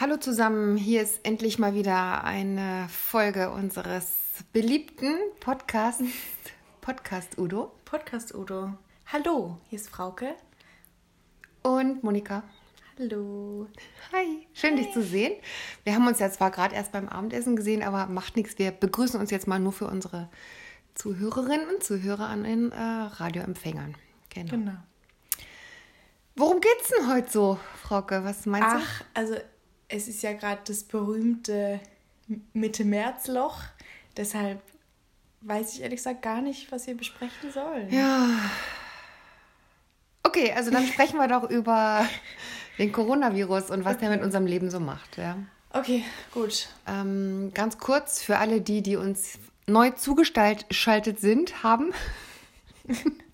Hallo zusammen, hier ist endlich mal wieder eine Folge unseres beliebten Podcasts. Podcast Udo. Podcast Udo. Hallo, hier ist Frauke. Und Monika. Hallo. Hi, schön Hi. dich zu sehen. Wir haben uns ja zwar gerade erst beim Abendessen gesehen, aber macht nichts. Wir begrüßen uns jetzt mal nur für unsere Zuhörerinnen und Zuhörer an den äh, Radioempfängern. Genau. genau. Worum geht's denn heute so, Frauke? Was meinst Ach, du? Ach, also es ist ja gerade das berühmte Mitte-März-Loch. Deshalb weiß ich ehrlich gesagt gar nicht, was wir besprechen sollen. Ja. Okay, also dann sprechen wir doch über den Coronavirus und was okay. der mit unserem Leben so macht. Ja. Okay, gut. Ähm, ganz kurz für alle die, die uns neu zugeschaltet sind, haben.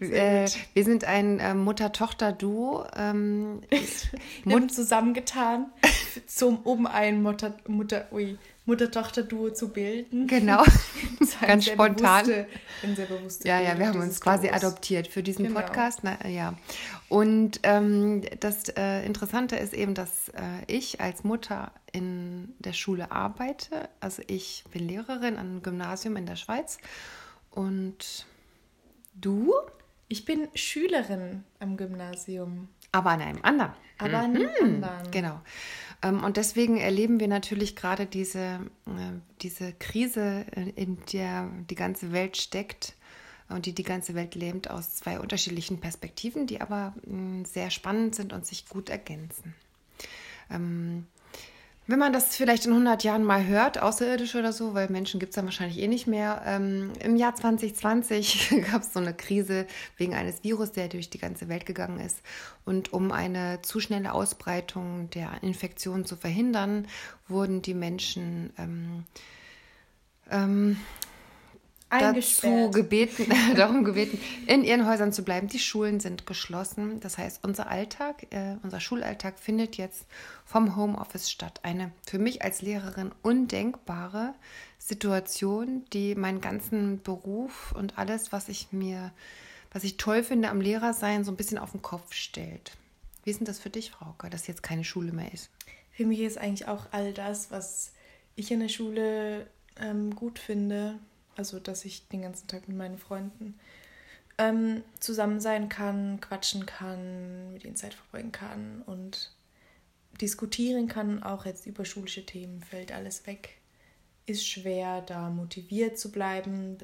äh, wir sind ein äh, Mutter-Tochter-Duo. Ähm, haben zusammengetan, zum, um ein Mutter, Mutter, Mutter-Tochter-Duo zu bilden. Genau, ganz spontan. Bewusste, sehr bewusste ja, ja, wir haben uns quasi Duos. adoptiert für diesen genau. Podcast. Na, ja. Und ähm, das äh, Interessante ist eben, dass äh, ich als Mutter in der Schule arbeite. Also ich bin Lehrerin an einem Gymnasium in der Schweiz und Du? Ich bin Schülerin am Gymnasium. Aber an einem anderen. Aber an einem mhm. anderen. Genau. Ähm, und deswegen erleben wir natürlich gerade diese, äh, diese Krise, äh, in der die ganze Welt steckt und die die ganze Welt lähmt, aus zwei unterschiedlichen Perspektiven, die aber mm, sehr spannend sind und sich gut ergänzen. Ähm, wenn man das vielleicht in 100 Jahren mal hört, außerirdisch oder so, weil Menschen gibt es dann wahrscheinlich eh nicht mehr. Ähm, Im Jahr 2020 gab es so eine Krise wegen eines Virus, der durch die ganze Welt gegangen ist. Und um eine zu schnelle Ausbreitung der Infektion zu verhindern, wurden die Menschen ähm, ähm, dazu gebeten, darum gebeten, in ihren Häusern zu bleiben. Die Schulen sind geschlossen. Das heißt, unser Alltag, äh, unser Schulalltag findet jetzt vom Homeoffice statt. Eine für mich als Lehrerin undenkbare Situation, die meinen ganzen Beruf und alles, was ich mir, was ich toll finde am Lehrersein, so ein bisschen auf den Kopf stellt. Wie ist denn das für dich, Frauke, dass jetzt keine Schule mehr ist? Für mich ist eigentlich auch all das, was ich in der Schule ähm, gut finde, also, dass ich den ganzen Tag mit meinen Freunden ähm, zusammen sein kann, quatschen kann, mit ihnen Zeit verbringen kann und diskutieren kann, auch jetzt über schulische Themen, fällt alles weg. Ist schwer, da motiviert zu bleiben,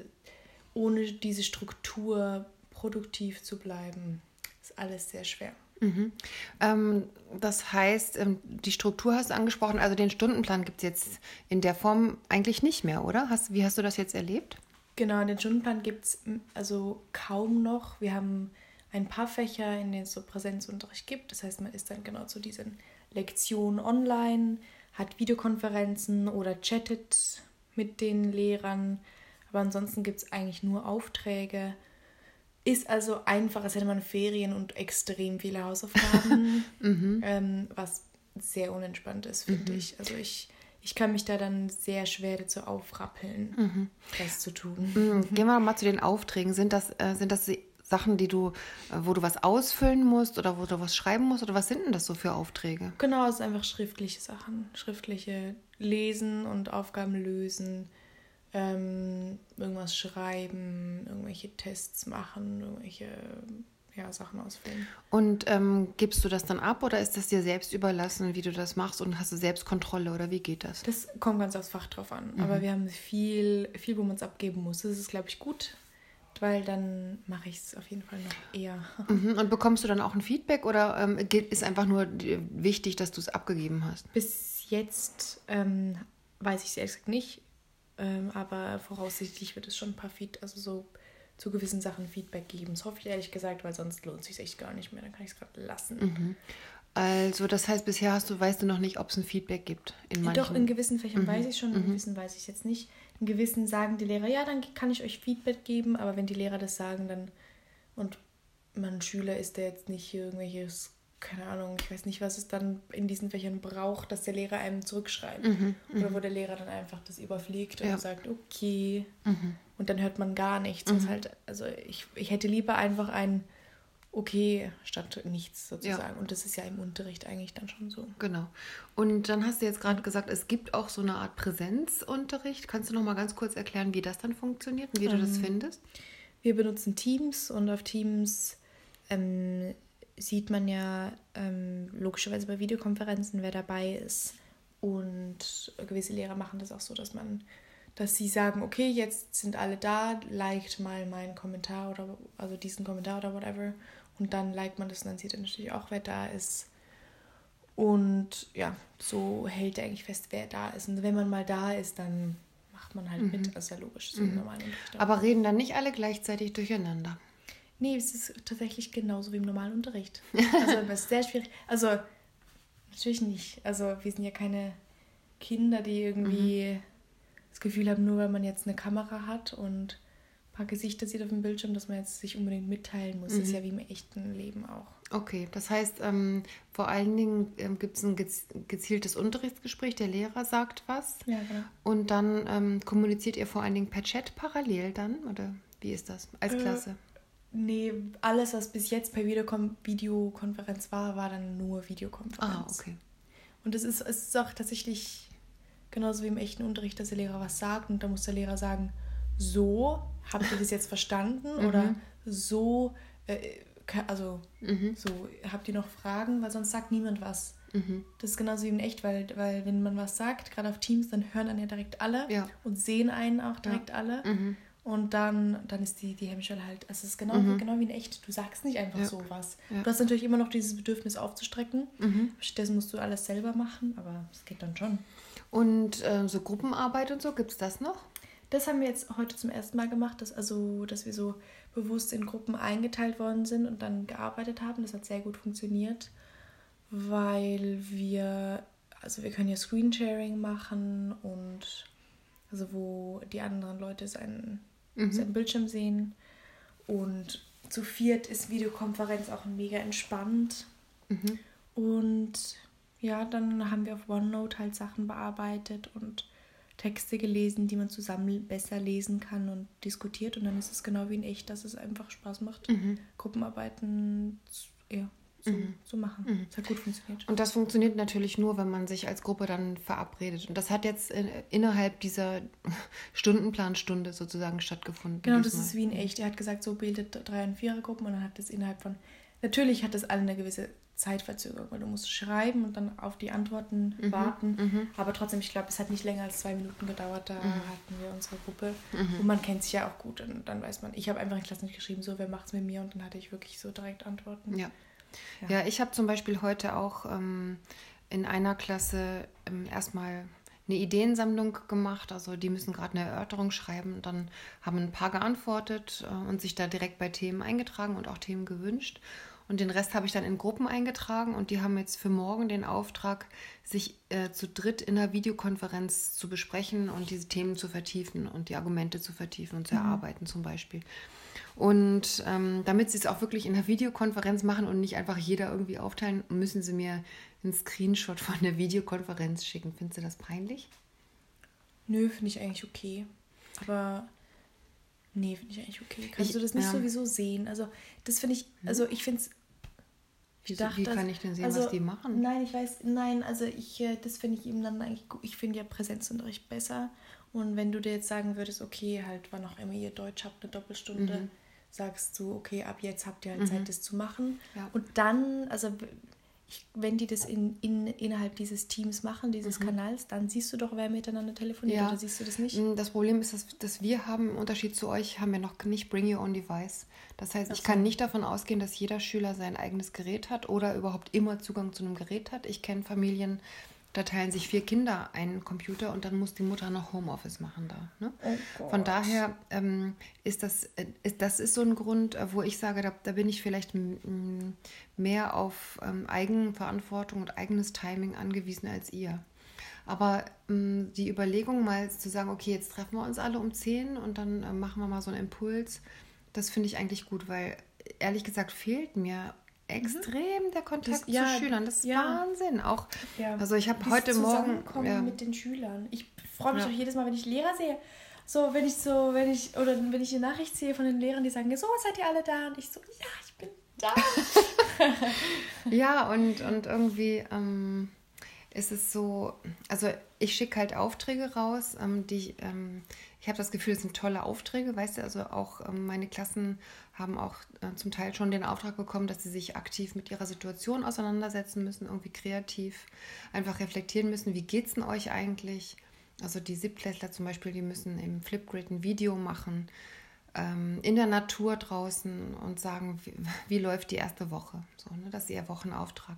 ohne diese Struktur produktiv zu bleiben. Ist alles sehr schwer. Mhm. Ähm, das heißt, ähm, die Struktur hast du angesprochen, also den Stundenplan gibt es jetzt in der Form eigentlich nicht mehr, oder? Hast, wie hast du das jetzt erlebt? Genau, den Stundenplan gibt es also kaum noch. Wir haben ein paar Fächer, in denen es so Präsenzunterricht gibt. Das heißt, man ist dann genau zu diesen Lektionen online, hat Videokonferenzen oder chattet mit den Lehrern. Aber ansonsten gibt es eigentlich nur Aufträge ist also einfach, als hätte man Ferien und extrem viele Hausaufgaben, mhm. ähm, was sehr unentspannt ist, finde mhm. ich. Also ich, ich kann mich da dann sehr schwer dazu aufrappeln, mhm. das zu tun. Mhm. Gehen wir mal zu den Aufträgen. Sind das, äh, sind das Sachen, die du, äh, wo du was ausfüllen musst oder wo du was schreiben musst? Oder was sind denn das so für Aufträge? Genau, es sind einfach schriftliche Sachen. Schriftliche Lesen und Aufgaben lösen ähm, irgendwas schreiben, irgendwelche Tests machen, irgendwelche ja, Sachen ausfüllen. Und ähm, gibst du das dann ab oder ist das dir selbst überlassen, wie du das machst und hast du Selbstkontrolle oder wie geht das? Das kommt ganz aufs Fach drauf an. Mhm. Aber wir haben viel, viel, wo man es abgeben muss. Das ist, glaube ich, gut, weil dann mache ich es auf jeden Fall noch eher. Mhm. Und bekommst du dann auch ein Feedback oder ähm, ist einfach nur wichtig, dass du es abgegeben hast? Bis jetzt ähm, weiß ich es ehrlich gesagt nicht. Ähm, aber voraussichtlich wird es schon ein paar Feed, also so zu gewissen Sachen Feedback geben. Das hoffe ich ehrlich gesagt, weil sonst lohnt es sich echt gar nicht mehr. Dann kann ich es gerade lassen. Mhm. Also das heißt, bisher hast du, weißt du noch nicht, ob es ein Feedback gibt. In manchen... Doch, in gewissen Fächern mhm. weiß ich schon, in mhm. gewissen weiß ich jetzt nicht. In gewissen sagen die Lehrer, ja, dann kann ich euch Feedback geben, aber wenn die Lehrer das sagen, dann und man Schüler ist, der jetzt nicht irgendwelches keine Ahnung, ich weiß nicht, was es dann in diesen Fächern braucht, dass der Lehrer einem zurückschreibt. Mhm, Oder mhm. wo der Lehrer dann einfach das überfliegt ja. und sagt, okay. Mhm. Und dann hört man gar nichts. Mhm. halt, also ich, ich hätte lieber einfach ein okay statt nichts sozusagen. Ja. Und das ist ja im Unterricht eigentlich dann schon so. Genau. Und dann hast du jetzt gerade gesagt, es gibt auch so eine Art Präsenzunterricht. Kannst du noch mal ganz kurz erklären, wie das dann funktioniert und wie ähm, du das ähm, findest? Wir benutzen Teams und auf Teams ähm, sieht man ja ähm, logischerweise bei Videokonferenzen, wer dabei ist. Und gewisse Lehrer machen das auch so, dass man, dass sie sagen, okay, jetzt sind alle da, liked mal meinen Kommentar oder also diesen Kommentar oder whatever. Und dann liked man das und dann sieht er natürlich auch, wer da ist. Und ja, so hält er eigentlich fest, wer da ist. Und wenn man mal da ist, dann macht man halt mhm. mit. Das ist ja logisch, so mhm. normalen Aber reden dann nicht alle gleichzeitig durcheinander? Nee, es ist tatsächlich genauso wie im normalen Unterricht. Also das ist sehr schwierig. Also natürlich nicht. Also wir sind ja keine Kinder, die irgendwie mhm. das Gefühl haben, nur weil man jetzt eine Kamera hat und ein paar Gesichter sieht auf dem Bildschirm, dass man jetzt sich unbedingt mitteilen muss. Mhm. Das ist mhm. ja wie im echten Leben auch. Okay, das heißt, ähm, vor allen Dingen ähm, gibt es ein gezieltes Unterrichtsgespräch, der Lehrer sagt was. Ja, genau. Und dann ähm, kommuniziert ihr vor allen Dingen per Chat parallel dann? Oder wie ist das als äh, Klasse? Nee, alles, was bis jetzt per Videokon Videokonferenz war, war dann nur Videokonferenz. Ah, okay. Und es ist, es ist auch tatsächlich genauso wie im echten Unterricht, dass der Lehrer was sagt und da muss der Lehrer sagen, so, habt ihr das jetzt verstanden? Mhm. Oder so, äh, also, mhm. so, habt ihr noch Fragen? Weil sonst sagt niemand was. Mhm. Das ist genauso wie in echt, weil, weil wenn man was sagt, gerade auf Teams, dann hören dann ja direkt alle ja. und sehen einen auch direkt ja. alle. Mhm. Und dann, dann ist die, die Hemmschwelle halt, es ist genau, mhm. genau wie in echt. Du sagst nicht einfach ja. sowas. Ja. Du hast natürlich immer noch dieses Bedürfnis aufzustrecken. Mhm. Stattdessen musst du alles selber machen, aber es geht dann schon. Und äh, so Gruppenarbeit und so, gibt es das noch? Das haben wir jetzt heute zum ersten Mal gemacht, dass, also, dass wir so bewusst in Gruppen eingeteilt worden sind und dann gearbeitet haben. Das hat sehr gut funktioniert, weil wir, also wir können ja Screensharing machen und also wo die anderen Leute seinen mhm. seinen Bildschirm sehen. Und zu viert ist Videokonferenz auch mega entspannt. Mhm. Und ja, dann haben wir auf OneNote halt Sachen bearbeitet und Texte gelesen, die man zusammen besser lesen kann und diskutiert. Und dann ist es genau wie in echt, dass es einfach Spaß macht, mhm. Gruppenarbeiten ja, so, mhm. so machen. Mhm. Das hat gut funktioniert. Und das funktioniert natürlich nur, wenn man sich als Gruppe dann verabredet. Und das hat jetzt in, innerhalb dieser Stundenplanstunde sozusagen stattgefunden. Genau, das ist wie in echt. Er hat gesagt, so bildet drei- und vierer-Gruppen und dann hat das innerhalb von. Natürlich hat das alle eine gewisse Zeitverzögerung, weil du musst schreiben und dann auf die Antworten mhm. warten. Mhm. Aber trotzdem, ich glaube, es hat nicht länger als zwei Minuten gedauert. Da mhm. hatten wir unsere Gruppe. Mhm. Und man kennt sich ja auch gut. Und dann weiß man, ich habe einfach in Klasse nicht geschrieben, so, wer macht es mit mir? Und dann hatte ich wirklich so direkt Antworten. Ja. Ja, ja ich habe zum Beispiel heute auch ähm, in einer Klasse ähm, erstmal eine Ideensammlung gemacht. Also die müssen gerade eine Erörterung schreiben. Dann haben ein paar geantwortet äh, und sich da direkt bei Themen eingetragen und auch Themen gewünscht. Und den Rest habe ich dann in Gruppen eingetragen und die haben jetzt für morgen den Auftrag, sich äh, zu dritt in einer Videokonferenz zu besprechen und diese Themen zu vertiefen und die Argumente zu vertiefen und zu mhm. erarbeiten zum Beispiel. Und ähm, damit sie es auch wirklich in der Videokonferenz machen und nicht einfach jeder irgendwie aufteilen, müssen sie mir einen Screenshot von der Videokonferenz schicken. Findest du das peinlich? Nö, finde ich eigentlich okay. Aber nee, finde ich eigentlich okay. Kannst ich, du das nicht ja. sowieso sehen? Also, das finde ich, hm? also ich finde es. Wie, wie kann ich denn sehen, also, was die machen? Nein, ich weiß, nein, also ich, äh, das finde ich eben dann eigentlich gut. Ich finde ja Präsenzunterricht besser. Und wenn du dir jetzt sagen würdest, okay, halt, wann auch immer ihr Deutsch habt, eine Doppelstunde, mhm sagst du, okay, ab jetzt habt ihr halt mhm. Zeit, das zu machen. Ja. Und dann, also wenn die das in, in, innerhalb dieses Teams machen, dieses mhm. Kanals, dann siehst du doch, wer miteinander telefoniert ja. oder siehst du das nicht? Mm, das Problem ist, dass, dass wir haben, im Unterschied zu euch, haben wir noch nicht Bring Your Own Device. Das heißt, ich kann nicht davon ausgehen, dass jeder Schüler sein eigenes Gerät hat oder überhaupt immer Zugang zu einem Gerät hat. Ich kenne Familien, da teilen sich vier Kinder einen Computer und dann muss die Mutter noch Homeoffice machen da. Ne? Oh Von daher ähm, ist das, äh, ist, das ist so ein Grund, äh, wo ich sage, da, da bin ich vielleicht mehr auf ähm, Eigenverantwortung und eigenes Timing angewiesen als ihr. Aber ähm, die Überlegung mal zu sagen, okay, jetzt treffen wir uns alle um 10 und dann äh, machen wir mal so einen Impuls, das finde ich eigentlich gut, weil ehrlich gesagt fehlt mir extrem der Kontakt das, ja, zu Schülern. Das ist ja. Wahnsinn. Auch, ja. also ich habe heute Morgen ja. mit den Schülern. Ich freue mich auch jedes Mal, wenn ich Lehrer sehe. So, wenn ich so, wenn ich, oder wenn ich eine Nachricht sehe von den Lehrern, die sagen, so seid ihr alle da? Und ich so, ja, ich bin da. ja, und, und irgendwie ähm, ist es so, also ich schicke halt Aufträge raus, ähm, die ähm, ich habe das Gefühl, es sind tolle Aufträge, weißt du, also auch ähm, meine Klassen haben auch äh, zum Teil schon den Auftrag bekommen, dass sie sich aktiv mit ihrer Situation auseinandersetzen müssen, irgendwie kreativ einfach reflektieren müssen, wie geht es denn euch eigentlich? Also die Siebtklässler zum Beispiel, die müssen im Flipgrid ein Video machen, ähm, in der Natur draußen und sagen, wie, wie läuft die erste Woche. So, ne? Das ist ihr Wochenauftrag.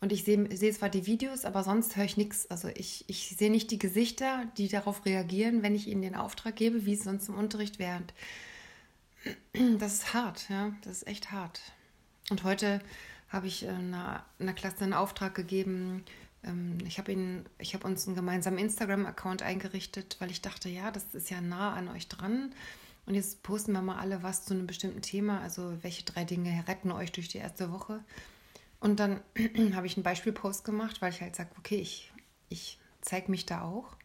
Und ich sehe seh zwar die Videos, aber sonst höre ich nichts. Also ich, ich sehe nicht die Gesichter, die darauf reagieren, wenn ich ihnen den Auftrag gebe, wie es sonst im Unterricht wäre. Das ist hart, ja, das ist echt hart. Und heute habe ich einer, einer Klasse einen Auftrag gegeben. Ähm, ich habe ihnen, ich habe uns einen gemeinsamen Instagram-Account eingerichtet, weil ich dachte, ja, das ist ja nah an euch dran. Und jetzt posten wir mal alle was zu einem bestimmten Thema. Also welche drei Dinge retten euch durch die erste Woche? Und dann habe ich einen Beispielpost gemacht, weil ich halt sage, okay, ich, ich zeige mich da auch.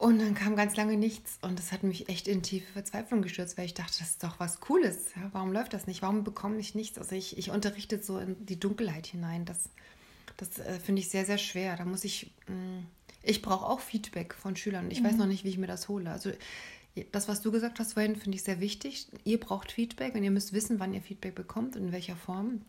Und dann kam ganz lange nichts und das hat mich echt in tiefe Verzweiflung gestürzt, weil ich dachte, das ist doch was Cooles. Ja, warum läuft das nicht? Warum bekomme ich nichts? Also ich, ich unterrichte so in die Dunkelheit hinein. Das, das äh, finde ich sehr, sehr schwer. Da muss ich, mh, mm, ich brauche auch Feedback von Schülern. Ich mhm. weiß noch nicht, wie ich mir das hole. Also das, was du gesagt hast vorhin, finde ich sehr wichtig. Ihr braucht Feedback und ihr müsst wissen, wann ihr Feedback bekommt und in welcher Form.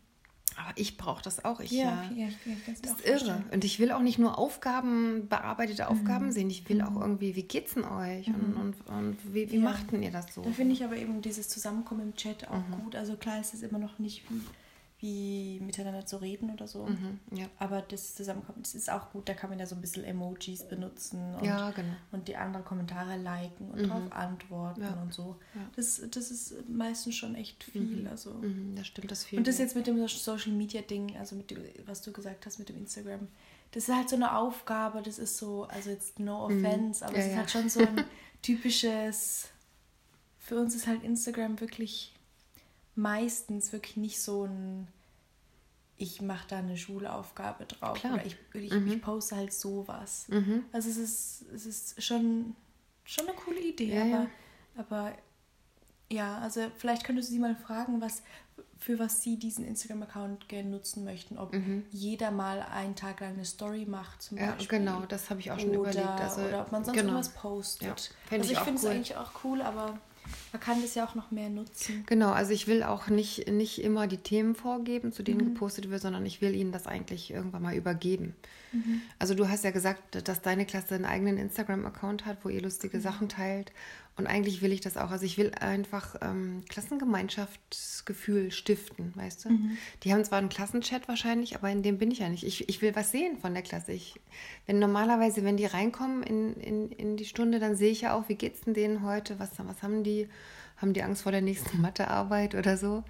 Aber ich brauche das auch. Ich, ja, äh, ja, ich das ist irre. Und ich will auch nicht nur Aufgaben, bearbeitete Aufgaben mhm. sehen. Ich will auch mhm. irgendwie, wie geht's denn euch? Mhm. Und, und, und, wie, wie ja. macht denn ihr das so? Da finde ich aber eben dieses Zusammenkommen im Chat auch mhm. gut. Also klar ist es immer noch nicht wie wie miteinander zu reden oder so. Mhm, ja. Aber das Zusammenkommen, das ist auch gut, da kann man ja so ein bisschen Emojis benutzen und, ja, genau. und die anderen Kommentare liken und mhm. darauf antworten ja. und so. Das, das ist meistens schon echt viel. Mhm. Also. Mhm, das stimmt, das viel. Und das jetzt mit dem Social Media Ding, also mit dem, was du gesagt hast mit dem Instagram, das ist halt so eine Aufgabe, das ist so, also jetzt no mhm. offense, aber es ist halt schon so ein typisches, für uns ist halt Instagram wirklich meistens wirklich nicht so ein, ich mache da eine Schulaufgabe drauf Klar. oder ich, ich, mhm. ich, poste halt sowas. Mhm. Also es ist, es ist schon, schon eine coole Idee, ja, aber, ja. aber ja, also vielleicht könntest du sie mal fragen, was für was sie diesen Instagram-Account gerne nutzen möchten. Ob mhm. jeder mal einen Tag lang eine Story macht zum ja, Beispiel. genau, das habe ich auch schon oder, überlegt. Also, oder ob man sonst genau. was postet. Ja, also ich, ich finde es cool. eigentlich auch cool, aber man kann das ja auch noch mehr nutzen. Genau, also ich will auch nicht, nicht immer die Themen vorgeben, zu denen mhm. gepostet wird, sondern ich will ihnen das eigentlich irgendwann mal übergeben. Mhm. Also du hast ja gesagt, dass deine Klasse einen eigenen Instagram-Account hat, wo ihr lustige mhm. Sachen teilt. Und eigentlich will ich das auch. Also ich will einfach ähm, Klassengemeinschaftsgefühl stiften, weißt du? Mhm. Die haben zwar einen Klassenchat wahrscheinlich, aber in dem bin ich ja nicht. Ich, ich will was sehen von der Klasse. Ich, wenn normalerweise, wenn die reinkommen in, in, in die Stunde, dann sehe ich ja auch, wie geht es denn denen heute? Was, was haben die? Haben die Angst vor der nächsten Mathearbeit oder so?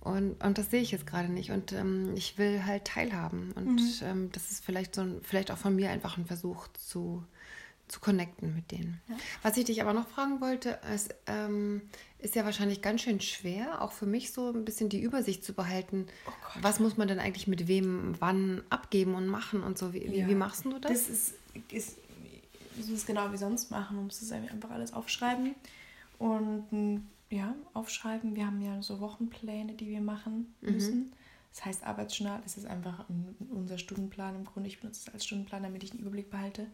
Und, und das sehe ich jetzt gerade nicht. Und ähm, ich will halt teilhaben. Und mhm. ähm, das ist vielleicht so ein, vielleicht auch von mir einfach ein Versuch zu, zu connecten mit denen. Ja. Was ich dich aber noch fragen wollte, ist, ähm, ist ja wahrscheinlich ganz schön schwer, auch für mich so ein bisschen die Übersicht zu behalten. Oh was muss man denn eigentlich mit wem wann abgeben und machen und so? Wie, ja. wie, wie machst du das? Das ist, ist, ist, ist genau wie sonst machen. Man muss es einfach alles aufschreiben und ja, aufschreiben. Wir haben ja so Wochenpläne, die wir machen mhm. müssen. Mhm. Das heißt, Arbeitsjournal, das ist einfach unser Stundenplan im Grunde. Ich benutze es als Stundenplan, damit ich einen Überblick behalte.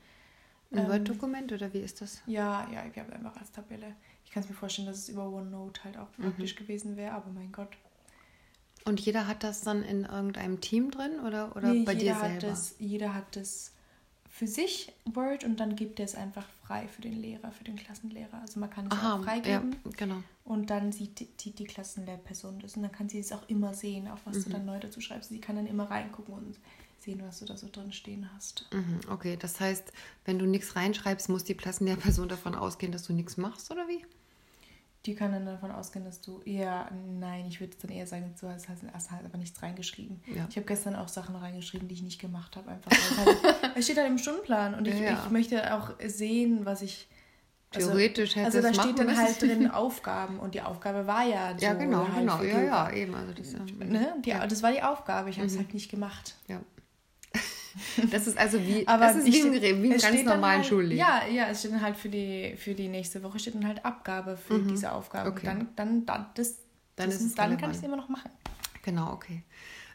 Ein ähm, Word-Dokument oder wie ist das? Ja, ja, ich habe einfach als Tabelle. Ich kann es mir vorstellen, dass es über OneNote halt auch mhm. praktisch gewesen wäre, aber mein Gott. Und jeder hat das dann in irgendeinem Team drin oder, oder nee, bei dir selber? Hat das, jeder hat das für sich Word und dann gibt er es einfach frei für den Lehrer, für den Klassenlehrer. Also man kann es Aha, auch freigeben. Ja, genau. Und dann sieht die, die, die Klassenlehrperson das und dann kann sie es auch immer sehen, auch was mhm. du dann neu dazu schreibst. Sie kann dann immer reingucken und sehen, was du da so drin stehen hast. Mhm, okay, das heißt, wenn du nichts reinschreibst, muss die Klassenlehrperson davon ausgehen, dass du nichts machst, oder wie? Die kann dann davon ausgehen, dass du eher, nein, ich würde dann eher sagen, du hast halt erst halt aber nichts reingeschrieben. Ja. Ich habe gestern auch Sachen reingeschrieben, die ich nicht gemacht habe, einfach. Halt, es steht halt im Stundenplan und ich, ja, ja. ich möchte auch sehen, was ich also, Theoretisch hätte Also da steht dann halt drin Aufgaben und die Aufgabe war ja so. Ja, genau, halt genau. Ja, ja, eben. Also das, ne? die, das war die Aufgabe, ich habe es mhm. halt nicht gemacht. Ja. Das ist also wie, Aber das ist wie, ein, wie ein ganz normalen halt, Schulleben. Ja, ja, es steht dann halt für die, für die nächste Woche steht dann halt Abgabe für mhm. diese Aufgabe. Okay. Dann, dann, dann, das, Dann, das ist dann kann ich es immer noch machen. Genau, okay.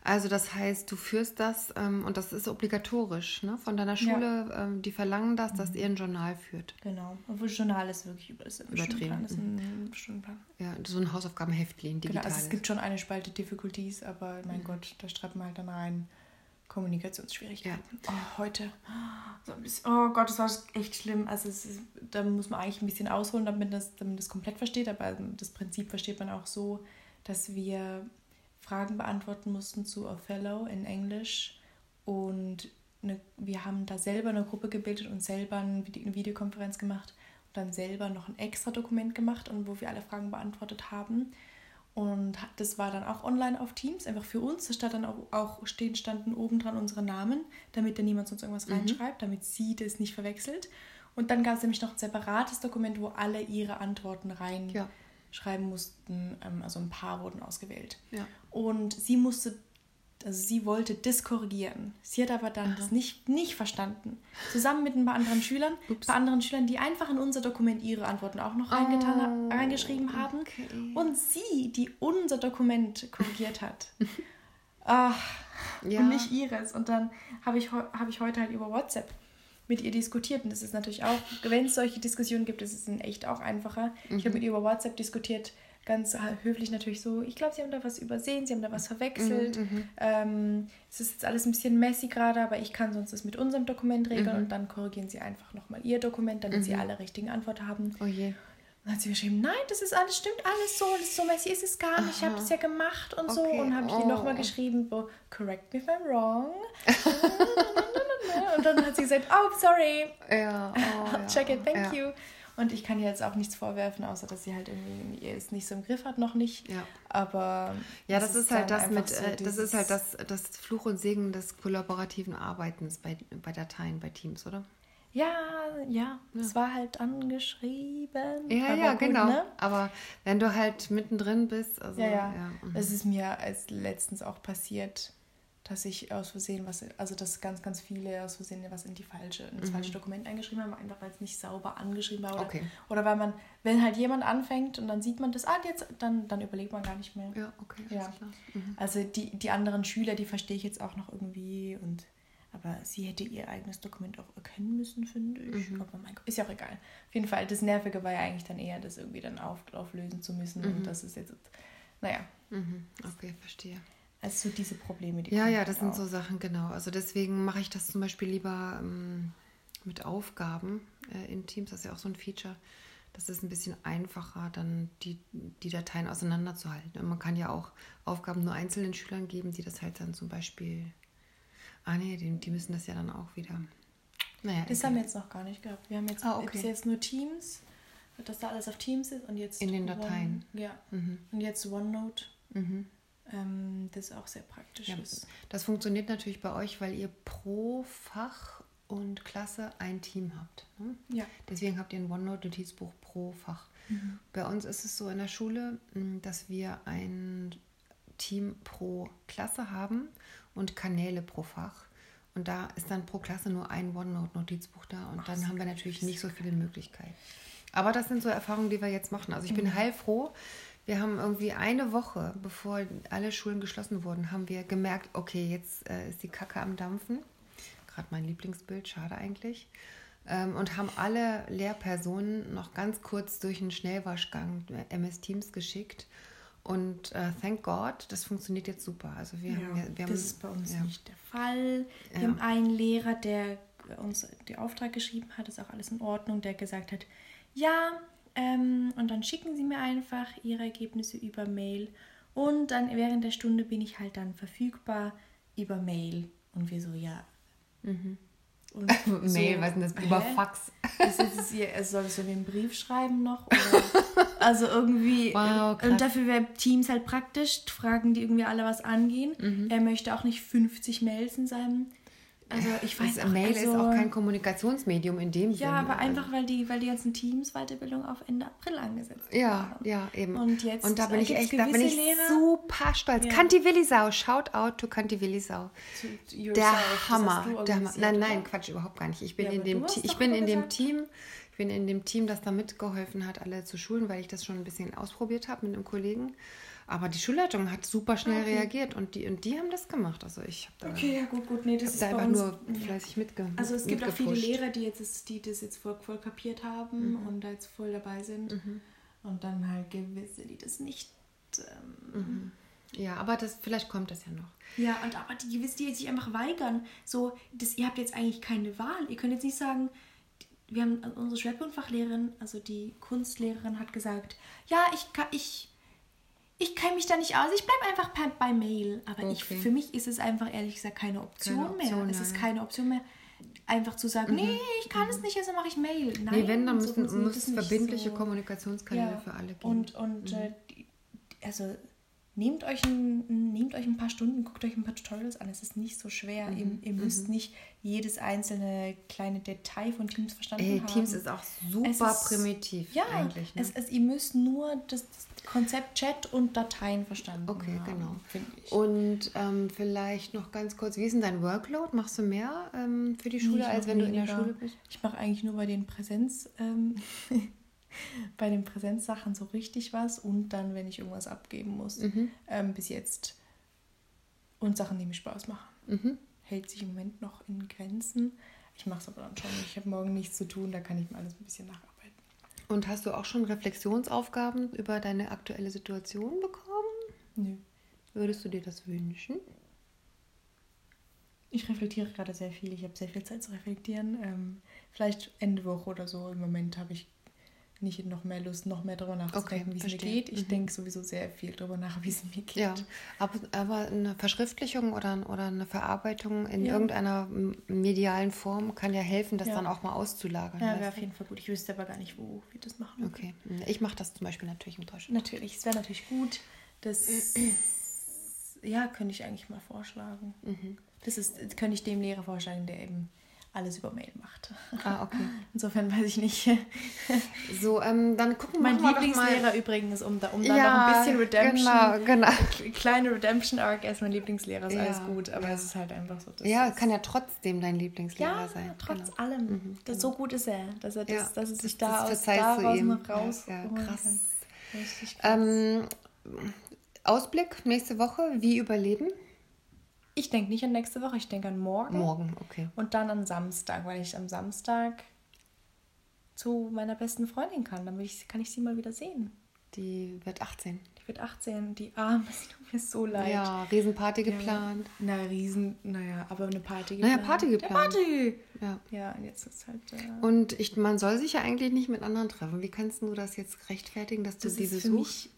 Also das heißt, du führst das ähm, und das ist obligatorisch ne? von deiner Schule. Ähm, die verlangen das, dass ihr ein Journal führt. Genau. Obwohl Journal ist wirklich ist Übertrieben. Ist ein Stundenplan. Ja, so ein Hausaufgabenheftchen, Genau, digital. also es gibt schon eine Spalte Difficulties, aber mein Gott, da schreibt man halt dann rein Kommunikationsschwierigkeiten. Oh, heute. So ein bisschen, oh Gott, das war echt schlimm. Also ist, da muss man eigentlich ein bisschen ausholen, damit das, damit das komplett versteht. Aber das Prinzip versteht man auch so, dass wir Fragen beantworten mussten zu Othello in Englisch und eine, wir haben da selber eine Gruppe gebildet und selber eine Videokonferenz gemacht und dann selber noch ein extra Dokument gemacht und wo wir alle Fragen beantwortet haben. Und das war dann auch online auf Teams, einfach für uns. Da stand dann auch, auch stehen, standen oben dran unsere Namen, damit da niemand sonst irgendwas reinschreibt, damit sie das nicht verwechselt. Und dann gab es nämlich noch ein separates Dokument, wo alle ihre Antworten reinschreiben Ja. mussten. Ähm, also ein paar wurden ausgewählt. Ja. Und sie musste, also sie wollte das korrigieren. Sie hat aber dann das nicht, nicht verstanden. Zusammen mit ein paar anderen Schülern, ein paar anderen Schülern, die einfach in unser Dokument ihre Antworten auch noch reingetan, Oh, reingeschrieben haben. okay. Und sie, die unser Dokument korrigiert hat. Ach, Ja. und nicht ihres. Und dann habe ich, habe ich heute halt über WhatsApp mit ihr diskutiert. Und das ist natürlich auch, wenn es solche Diskussionen gibt, ist es in echt auch einfacher. Ich habe mit ihr über WhatsApp diskutiert, ganz höflich natürlich so, ich glaube, sie haben da was übersehen, sie haben da was verwechselt. Ähm, es ist jetzt alles ein bisschen messy gerade, aber ich kann sonst das mit unserem Dokument regeln und dann korrigieren sie einfach nochmal ihr Dokument, damit sie alle richtigen Antworten haben. Oh je. Dann hat sie geschrieben, nein, das ist alles, stimmt alles so, das ist so messy ist es gar nicht, ich habe das ja gemacht und so. Okay, Und habe ich ihr oh. nochmal geschrieben, so, correct me if I'm wrong. und dann hat sie gesagt, oh, sorry, Ja, oh, ja. check it, thank ja. you. Und ich kann ihr jetzt auch nichts vorwerfen, außer dass sie halt irgendwie ihr es nicht so im Griff hat, noch nicht. Ja. Aber Ja, das ist halt das mit, so äh, das ist halt das, das Fluch und Segen des kollaborativen Arbeitens bei, bei Dateien, bei Teams, oder? Ja, ja, es war halt angeschrieben. Ja, ja, gut, genau. Ne? Aber wenn du halt mittendrin bist, also Ja, ja. mhm. Es ist mir als letztens auch passiert, dass ich aus Versehen was, also dass ganz, ganz viele aus Versehen was in die falsche, in das falsche Dokument eingeschrieben haben, einfach weil es nicht sauber angeschrieben war. Oder, Mhm. Okay. oder weil man, wenn halt jemand anfängt und dann sieht man das, ah, jetzt, dann, dann überlegt man gar nicht mehr. ja, okay, Ja. Mhm. Also die, die anderen Schüler, die verstehe ich jetzt auch noch irgendwie und aber sie hätte ihr eigenes Dokument auch erkennen müssen, finde ich. Mhm. Aber mein Gott, ist ja auch egal. Auf jeden Fall, das Nervige war ja eigentlich dann eher, das irgendwie dann auf, auflösen zu müssen. Und das ist jetzt, naja, Mhm. Okay, verstehe. Also diese Probleme, die Ja, ja, das sind auf. so Sachen, genau. Also deswegen mache ich das zum Beispiel lieber ähm, mit Aufgaben äh, in Teams. Das ist ja auch so ein Feature. Das ist ein bisschen einfacher, dann die, die Dateien auseinanderzuhalten. Und man kann ja auch Aufgaben nur einzelnen Schülern geben, die das halt dann zum Beispiel. Ah nee, die, die müssen das ja dann auch wieder. Naja, Das haben wir jetzt noch gar nicht gehabt. Wir haben jetzt Ah, okay. bis jetzt nur Teams, dass da alles auf Teams ist und jetzt In den Dateien. One, ja. Mhm. Und jetzt OneNote, Mhm. Ähm, das auch sehr praktisch Ja, ist. das funktioniert natürlich bei euch, weil ihr pro Fach und Klasse ein Team habt. Ne? Ja. Deswegen habt ihr ein OneNote-Notizbuch pro Fach. Bei uns ist es so in der Schule, mh, dass wir ein Team pro Klasse haben und Kanäle pro Fach. Und da ist dann pro Klasse nur ein OneNote-Notizbuch da und dann haben wir natürlich nicht so viele Möglichkeiten. Aber das sind so Erfahrungen, die wir jetzt machen. Also ich bin heilfroh. Wir haben irgendwie eine Woche, bevor alle Schulen geschlossen wurden, haben wir gemerkt, okay, jetzt äh, ist die Kacke am Dampfen. Gerade mein Lieblingsbild, schade eigentlich. Ähm, und haben alle Lehrpersonen noch ganz kurz durch einen Schnellwaschgang äh, MS Teams geschickt. Und äh, thank God, das funktioniert jetzt super. Also wir haben, ja- wir haben das ist bei uns ja. nicht der Fall. Wir Ja. haben einen Lehrer, der uns den Auftrag geschrieben hat, ist auch alles in Ordnung, der gesagt hat, ja, ähm, und dann schicken Sie mir einfach Ihre Ergebnisse über Mail und dann während der Stunde bin ich halt dann verfügbar über Mail. Und wir so, ja. Und Mail, so, was denn das? Über hä? Fax. Ist es ihr, er soll so wie einen Brief schreiben noch? Also irgendwie. Wow, krass. und dafür wäre Teams halt praktisch, fragen die irgendwie alle was angehen. Mhm. Er möchte auch nicht 50 Mails in seinem. Also ich weiß Das auch, Mail also, ist auch kein Kommunikationsmedium in dem Sinne. Ja, aber Also- einfach, weil die, weil die ganzen Teams Weiterbildung auf Ende April angesetzt Ja, ja, eben. Und jetzt und da bin ich echt, da bin ich Lehrer- super stolz. Ja. Kanti Willisau, shout out to Kanti Willisau. To- Der Hammer. Der Hammer. Nein, nein, Quatsch, überhaupt gar nicht. Ich bin Ja, in dem ich bin in dem Team, ich bin in dem Team, das da mitgeholfen hat, alle zu schulen, weil ich das schon ein bisschen ausprobiert habe mit einem Kollegen. Aber die Schulleitung hat super schnell okay. reagiert und die, und die haben das gemacht. Also ich habe Okay, ja gut, gut. Nee, das ist da einfach nur fleißig mitge Also es gibt auch viele Lehrer, die, jetzt, die das jetzt voll, voll kapiert haben mhm. und da jetzt voll dabei sind. Mhm. Und dann halt gewisse, die das nicht... Ähm, mhm. Ja, aber das, vielleicht kommt das ja noch. Ja, und aber die gewiss, die sich einfach weigern. So, das, ihr habt jetzt eigentlich keine Wahl. Ihr könnt jetzt nicht sagen, wir haben unsere Schwerpunktfachlehrerin, also die Kunstlehrerin, hat gesagt, ja, ich ich ich kenne mich da nicht aus, ich bleibe einfach per, bei Mail. Aber okay. ich, für mich ist es einfach ehrlich gesagt keine Option, keine Option mehr. Es ist keine Option mehr, einfach zu sagen, mhm. nee, ich kann mhm. es nicht, also mache ich Mail. Nein, nee, wenn, dann müssen, so muss es verbindliche so. Kommunikationskanäle ja. für alle geben. Und, und mhm. äh, also nehmt euch, ein, nehmt euch ein paar Stunden, guckt euch ein paar Tutorials an. Es ist nicht so schwer. Mhm. Ihr, ihr, müsst mhm. nicht jedes einzelne kleine Detail von Teams verstanden Ey, haben. Teams ist auch super ist, primitiv ja, eigentlich. Ne? Es, es, ihr müsst nur das, das, Konzept Chat und Dateien verstanden okay, haben. Genau. Und ähm, vielleicht noch ganz kurz, wie ist denn dein Workload? Machst du mehr ähm, für die Schule, als wenn weniger. du in der Schule bist? Ich mache eigentlich nur bei den Präsenz... Ähm, bei den Präsenzsachen so richtig was und dann, wenn ich irgendwas abgeben muss, mhm. ähm, bis jetzt. Und Sachen, die mir Spaß machen. Mhm. Hält sich im Moment noch in Grenzen. Ich mache es aber dann schon. Ich habe morgen nichts zu tun, da kann ich mir alles ein bisschen nacharbeiten. Und hast du auch schon Reflexionsaufgaben über deine aktuelle Situation bekommen? Nö. Würdest du dir das wünschen? Ich reflektiere gerade sehr viel. Ich habe sehr viel Zeit zu reflektieren. Ähm, vielleicht Ende Woche oder so. Im Moment habe ich nicht noch mehr Lust, noch mehr darüber nachzudenken, okay, wie es mir geht. Ich mhm. denke sowieso sehr viel darüber nach, wie es mir geht. Ja, aber, aber eine Verschriftlichung oder, oder eine Verarbeitung in ja. irgendeiner medialen Form kann ja helfen, das ja. dann auch mal auszulagern. Ja, wäre auf jeden Fall gut. Ich wüsste aber gar nicht, wo wir das machen. Okay, ich mache das zum Beispiel natürlich im Deutschen. Natürlich, es wäre natürlich gut. Das ja, könnte ich eigentlich mal vorschlagen. Mhm. Das ist, könnte ich dem Lehrer vorschlagen, der eben alles über Mail macht. Ah, okay. Insofern weiß ich nicht. So, ähm, dann gucken wir mal. Mein Lieblingslehrer übrigens, um da, um da ja, noch ein bisschen Redemption. Genau, genau. Kleine Redemption Arc, er ist mein Lieblingslehrer, ist ja, alles gut, aber ja. es ist halt einfach so. Ja, kann ja trotzdem dein Lieblingslehrer ja, sein. trotz genau. allem. Mhm, genau. So gut ist er, dass er, das, dass er sich da aus daraus noch raus ja, krass. Kann. Richtig krass. Ähm, Ausblick nächste Woche, wie überleben? Ich denke nicht an nächste Woche, ich denke an morgen. Morgen, okay. Und dann am Samstag, weil ich am Samstag zu meiner besten Freundin kann. Dann ich, kann ich sie mal wieder sehen. Die wird 18. Die wird 18. Die Arme, sie tut mir so leid. Ja, Riesenparty ja. geplant. Na, Riesen, naja, aber eine Party geplant. Naja, Party geplant. Ja, Party! Ja. Ja, und jetzt ist halt... Äh, und ich, man soll sich ja eigentlich nicht mit anderen treffen. Wie kannst du das jetzt rechtfertigen, dass du das diese ist für? Mich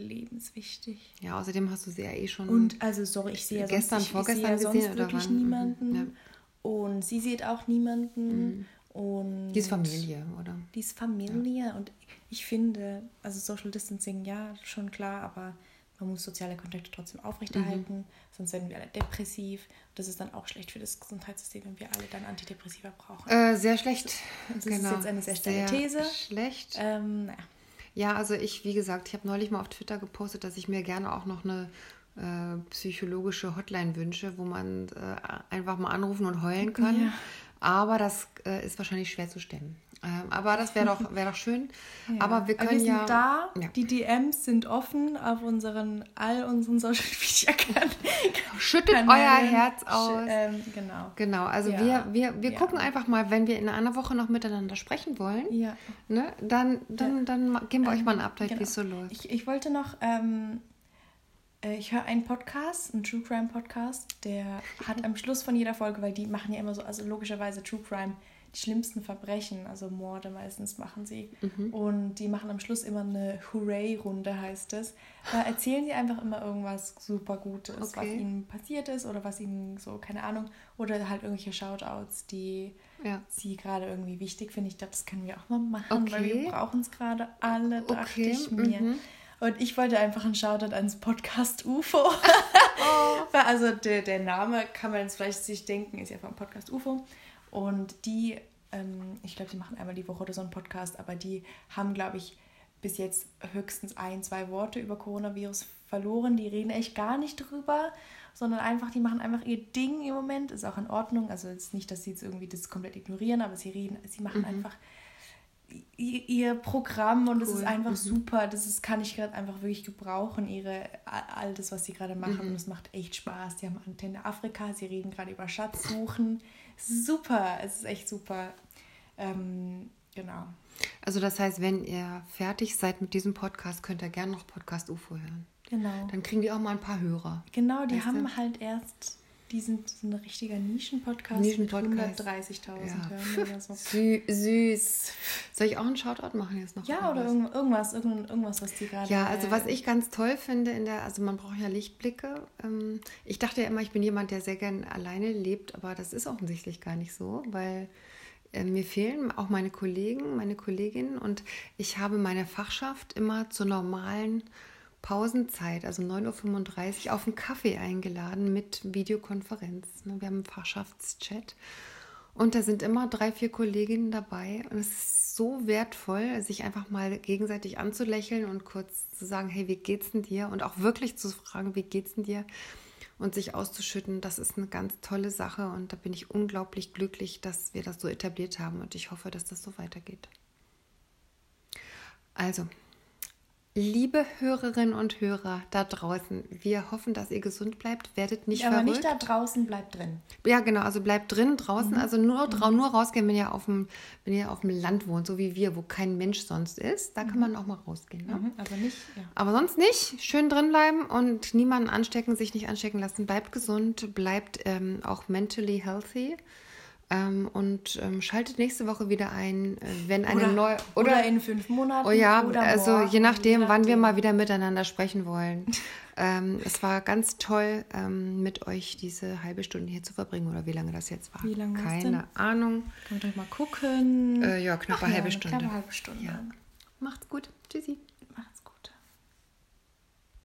lebenswichtig. Ja, außerdem hast du sie ja eh schon. Und also, sorry, ich sehe ja gestern, sonst, vorgestern ich, ich sehe ja sonst wirklich niemanden. Ja. Und sie sieht auch niemanden. Mhm. Und die ist Familie, oder? Die ist Familie. Ja. Und ich finde, also Social Distancing, ja, schon klar, aber man muss soziale Kontakte trotzdem aufrechterhalten, mhm. sonst werden wir alle depressiv. Das ist dann auch schlecht für das Gesundheitssystem, wenn wir alle dann Antidepressiva brauchen. Äh, sehr schlecht. Das, das genau. ist jetzt eine sehr steile These. Schlecht. Ähm, naja. Ja, also ich, wie gesagt, ich habe neulich mal auf Twitter gepostet, dass ich mir gerne auch noch eine äh, psychologische Hotline wünsche, wo man äh, einfach mal anrufen und heulen kann. Ja. Aber das äh, ist wahrscheinlich schwer zu stemmen. Ähm, aber das wäre doch, wär doch schön. Ja. Aber wir können aber wir sind ja. da. Ja. Die DMs sind offen auf unseren, all unseren Social Media Kanälen. Schüttet euer Herz aus. Ähm, genau. Genau. Also ja. wir, wir, wir gucken einfach mal, wenn wir in einer Woche noch miteinander sprechen wollen, ja. ne, dann, dann, dann geben wir euch mal ein Update, genau. wie es so läuft. Ich, ich wollte noch. Ähm, äh, ich höre einen Podcast, einen True Crime Podcast, der hat am Schluss von jeder Folge, weil die machen ja immer so, also logischerweise True Crime die schlimmsten Verbrechen, also Morde meistens machen sie. Mhm. Und die machen am Schluss immer eine Hooray-Runde, heißt es. Da erzählen sie einfach immer irgendwas super Gutes, okay. was ihnen passiert ist oder was ihnen so, keine Ahnung, oder halt irgendwelche Shoutouts, die ja. sie gerade irgendwie wichtig finden. Ich glaube, das können wir auch mal machen, okay. weil wir brauchen es gerade alle, dachte okay. ich mir. Mhm. Und ich wollte einfach einen Shoutout ans Podcast UFO. oh. Also der, der Name kann man jetzt vielleicht sich denken, ist ja vom Podcast UFO. Und die, ähm, ich glaube, die machen einmal die Woche oder so einen Podcast, aber die haben, glaube ich, bis jetzt höchstens ein, zwei Worte über Coronavirus verloren. Die reden echt gar nicht drüber, sondern einfach, die machen einfach ihr Ding im Moment. Ist auch in Ordnung. Also es ist nicht, dass sie jetzt irgendwie das komplett ignorieren, aber sie reden, sie machen mhm. einfach ihr Programm und es cool. ist einfach mhm. super. Das ist, kann ich gerade einfach wirklich gebrauchen, ihre, all das, was sie gerade machen. Mhm. Und es macht echt Spaß. Die haben Antenne Afrika, sie reden gerade über Schatzsuchen. super, es ist echt super. Ähm, genau. Also das heißt, wenn ihr fertig seid mit diesem Podcast, könnt ihr gerne noch Podcast UFO hören. Genau. Dann kriegen die auch mal ein paar Hörer. Genau, die weißt haben du? halt erst die sind ein richtiger Nischen-Podcast Nischen mit 130.000 ja. Hören oder so. Sü süß. Soll ich auch einen Shoutout machen jetzt noch? Ja, oder irgendwas, irgendwas, irgendwas was die gerade... Ja, also was ich ganz toll finde, in der, also man braucht ja Lichtblicke. Ähm, ich dachte ja immer, ich bin jemand, der sehr gern alleine lebt, aber das ist offensichtlich gar nicht so, weil äh, mir fehlen auch meine Kollegen, meine Kolleginnen und ich habe meine Fachschaft immer zur normalen Pausenzeit, also 9.35 Uhr, auf einen Kaffee eingeladen mit Videokonferenz. Ne, wir haben einen Fachschaftschat. Und da sind immer drei, vier Kolleginnen dabei. Und es ist so wertvoll, sich einfach mal gegenseitig anzulächeln und kurz zu sagen, hey, wie geht's denn dir? Und auch wirklich zu fragen, wie geht's denn dir? Und sich auszuschütten, das ist eine ganz tolle Sache. Und da bin ich unglaublich glücklich, dass wir das so etabliert haben. Und ich hoffe, dass das so weitergeht. Also, Liebe Hörerinnen und Hörer da draußen, wir hoffen, dass ihr gesund bleibt. Werdet nicht ja, verrückt. Aber nicht da draußen, bleibt drin. Ja, genau. Also bleibt drin, draußen. Mhm. Also nur, mhm. nur rausgehen, wenn ihr, auf dem, wenn ihr auf dem Land wohnt, so wie wir, wo kein Mensch sonst ist. Da mhm. kann man auch mal rausgehen. Ne? Mhm. Aber nicht. Ja. Aber sonst nicht. Schön drin bleiben und niemanden anstecken, sich nicht anstecken lassen. Bleibt gesund, bleibt ähm, auch mentally healthy. Ähm, und ähm, schaltet nächste Woche wieder ein, äh, wenn eine oder, neue. Oder, oder, in fünf Monaten. Oh ja, also morgen, je nachdem, wann wir mal wieder miteinander sprechen wollen. ähm, es war ganz toll, ähm, mit euch diese halbe Stunde hier zu verbringen oder wie lange das jetzt war. Wie lange Keine? Ahnung. Könnt ihr mal gucken. Äh, ja, knappe halbe ja, Stunde. Knappe halbe Stunde. Ja. Macht's gut. Tschüssi.